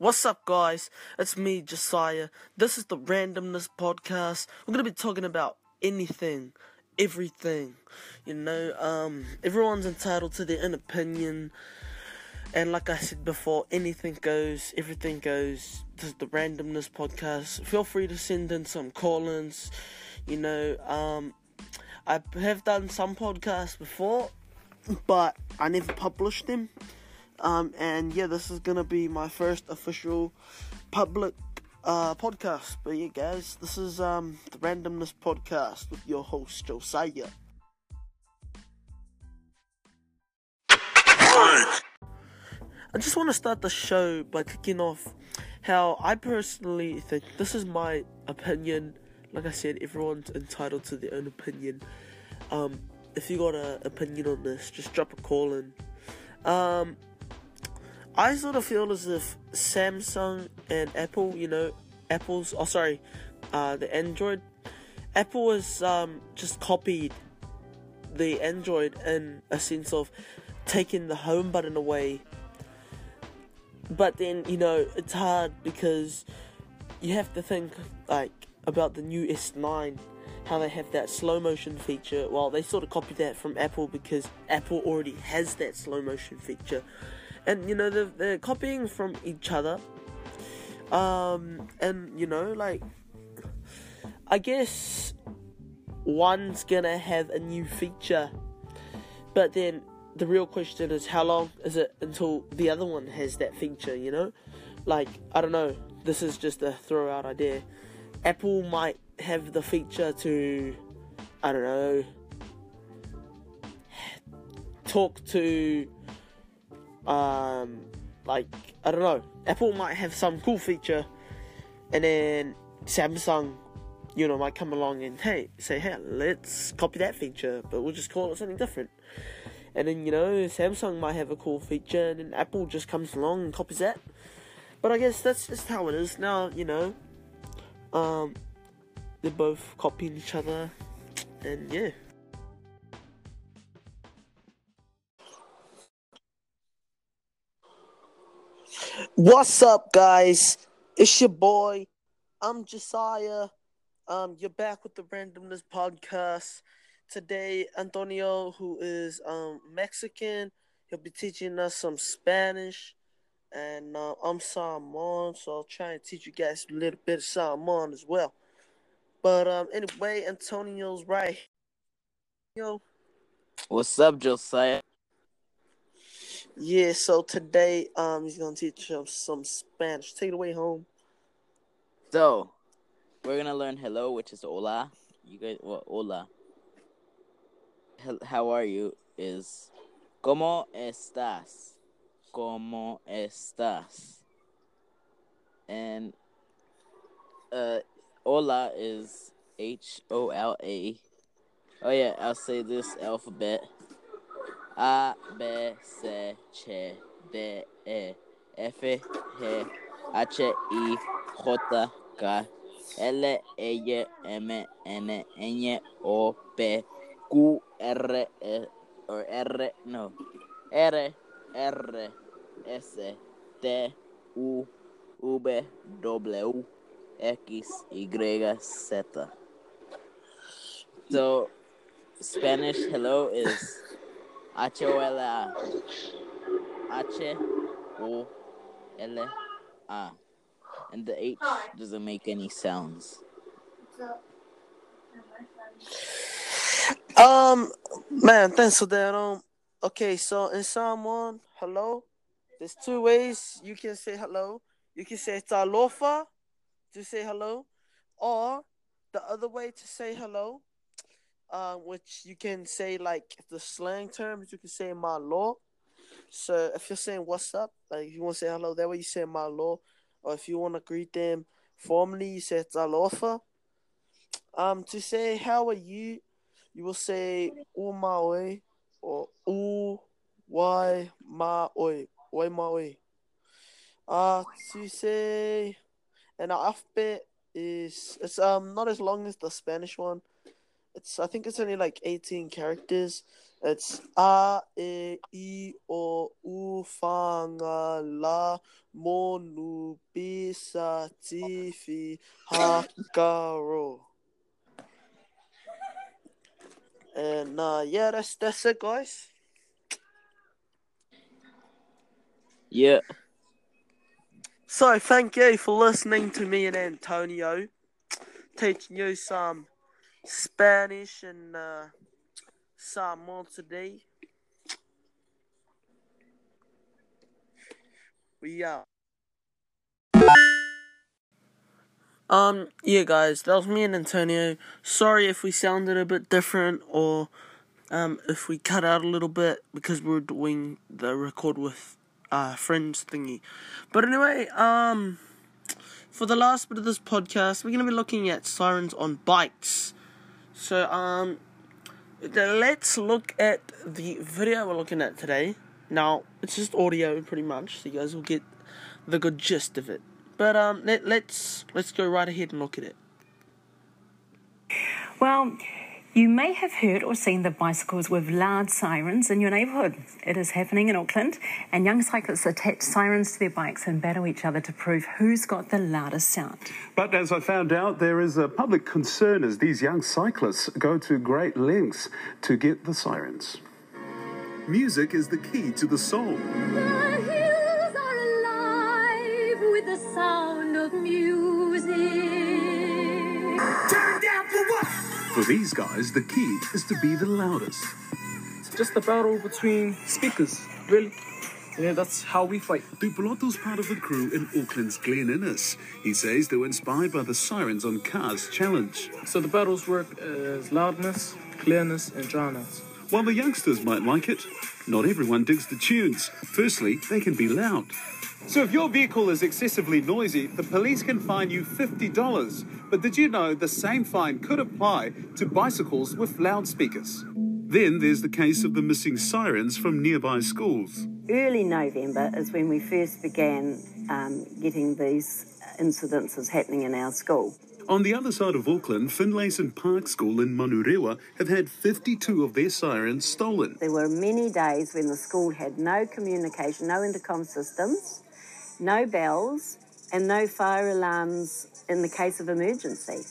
What's up, guys? It's me, Josiah. This is the Randomness Podcast. We're gonna be talking about anything, everything. You know, um, everyone's entitled to their own opinion. And like I said before, anything goes, everything goes. This is the Randomness Podcast. Feel free to send in some call ins. You know, um, I have done some podcasts before, but I never published them. Um, and yeah, this is gonna be my first official public uh, podcast. But yeah, guys, this is um, the Randomness Podcast with your host Josiah. I just want to start the show by kicking off how I personally think this is my opinion. Like I said, everyone's entitled to their own opinion. Um, if you got an opinion on this, just drop a call in. Um, I sort of feel as if Samsung and Apple, you know, Apple's, oh sorry, uh, the Android, Apple has um, just copied the Android in a sense of taking the home button away. But then, you know, it's hard because you have to think like about the new S9, how they have that slow motion feature. Well, they sort of copied that from Apple because Apple already has that slow motion feature and you know they're, they're copying from each other. Um and you know like i guess one's gonna have a new feature but then the real question is how long is it until the other one has that feature you know? Like i don't know. This is just a throw out idea. Apple might have the feature to i don't know talk to um, like I don't know, Apple might have some cool feature, and then Samsung, you know, might come along and hey, say hey, let's copy that feature, but we'll just call it something different. And then you know, Samsung might have a cool feature, and then Apple just comes along and copies that. But I guess that's just how it is now. You know, um, they're both copying each other, and yeah. What's up, guys? It's your boy. I'm Josiah. Um, you're back with the Randomness Podcast. Today, Antonio, who is um Mexican, he'll be teaching us some Spanish, and uh, I'm Samoan, so I'll try and teach you guys a little bit of Samoan as well. But um, anyway, Antonio's right. Yo. What's up, Josiah? Yeah, so today um he's gonna teach us some Spanish. Take it away home. So we're gonna learn hello, which is hola. You guys well hola. How are you is ¿Cómo estás? ¿Cómo estás? And uh hola is H O L A. Oh yeah, I'll say this alphabet. A, B, C, Ch, D, E, F, G, H, I, J, K, L, E, M, N, N, O, P, Q, R, E, or R, no, R, R, S, T, U, V, W, X, Y, Z. So, Spanish hello is H O L A. H O L A. And the H doesn't make any sounds. Um, man, thanks for that. Um, okay, so in Samoan, hello. There's two ways you can say hello. You can say talofa to say hello, or the other way to say hello uh, which you can say like the slang terms. You can say malo. So if you're saying what's up, like if you want to say hello, that way you say malo, or if you want to greet them formally, you say talofa. Um, to say how are you, you will say u maoi or u wai maoi, wai maoi. Uh, to say and an alphabet is it's um not as long as the Spanish one it's I think it's only like 18 characters. It's a e i o u whanga la monu pisa tifi hakaro. And uh, yeah, that's that's it, guys. Yeah. So thank you for listening to me and Antonio, teaching you some Spanish and uh, more today. We are. Um, yeah, guys, that was me and Antonio. Sorry if we sounded a bit different or um, if we cut out a little bit because we are doing the record with uh, friends thingy. But anyway, um, for the last bit of this podcast, we're going to be looking at sirens on bikes. So, um, let's look at the video we're looking at today. Now, it's just audio pretty much, so you guys will get the good gist of it. But um, let, let's let's go right ahead and look at it. Well, you may have heard or seen the bicycles with loud sirens in your neighbourhood. It is happening in Auckland, and young cyclists attach sirens to their bikes and battle each other to prove who's got the loudest sound. But as I found out, there is a public concern as these young cyclists go to great lengths to get the sirens. Music is the key to the soul. the hills are alive with the sound of music. Turn down for what? For these guys, the key is to be the loudest. It's just a battle between speakers, really. Yeah, that's how we fight. Tupoloto's part of the crew in Auckland's Glen Innes. He says they were inspired by the sirens on Cars Challenge. So the battles work as loudness, clearness, and drownness. While the youngsters might like it, not everyone digs the tunes. Firstly, they can be loud. So if your vehicle is excessively noisy, the police can fine you $50. But did you know the same fine could apply to bicycles with loudspeakers? Then there's the case of the missing sirens from nearby schools. Early November is when we first began um, getting these incidences happening in our school. On the other side of Auckland, Finlayson Park School in Manurewa have had 52 of their sirens stolen. There were many days when the school had no communication, no intercom systems, no bells, and no fire alarms in the case of emergency.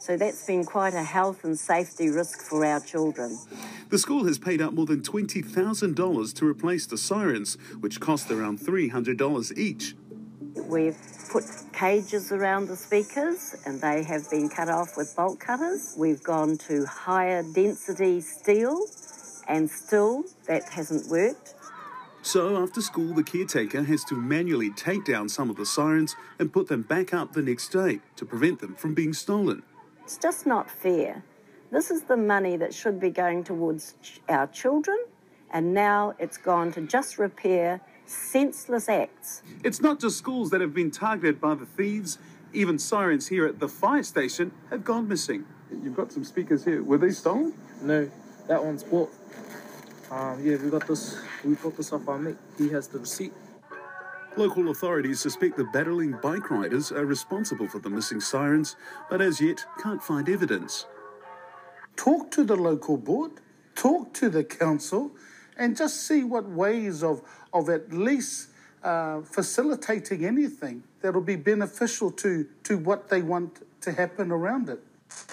So that's been quite a health and safety risk for our children. The school has paid out more than $20,000 to replace the sirens, which cost around $300 each. We've put cages around the speakers and they have been cut off with bolt cutters. We've gone to higher density steel and still that hasn't worked. So, after school, the caretaker has to manually take down some of the sirens and put them back up the next day to prevent them from being stolen. It's just not fair. This is the money that should be going towards our children, and now it's gone to just repair senseless acts. It's not just schools that have been targeted by the thieves, even sirens here at the fire station have gone missing. You've got some speakers here. Were they stolen? No, that one's bought. Um, yeah, we got this. We bought this off our mate. He has the receipt. Local authorities suspect the battling bike riders are responsible for the missing sirens, but as yet can't find evidence. Talk to the local board, talk to the council, and just see what ways of, of at least uh, facilitating anything that'll be beneficial to, to what they want to happen around it.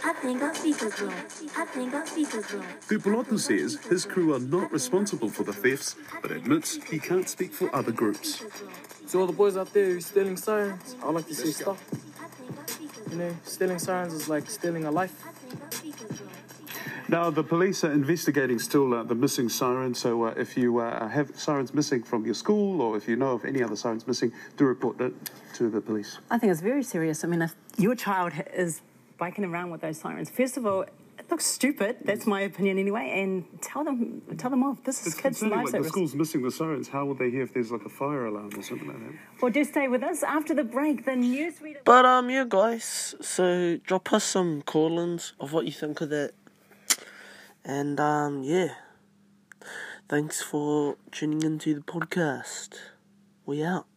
I think our speakers will. I think our speakers will. Tupoloto says his crew are not responsible for the thefts, but admits he can't speak for other groups. So all the boys out there who's stealing sirens, I like to say stop. You know, stealing sirens is like stealing a life. Now, the police are investigating still uh, the missing sirens. So, uh, if you uh, have sirens missing from your school or if you know of any other sirens missing, do report it to the police. I think it's very serious. I mean, if your child is biking around with those sirens. First of all, it looks stupid. That's my opinion anyway. And tell them, tell them off. This is it's kids' lives. Like the school's missing the sirens. How would they hear if there's like a fire alarm or something like that? Well, do stay with us after the break. The newsreader. But um, yeah, guys. So drop us some call-ins of what you think of that. And um, yeah. Thanks for tuning into the podcast. We out.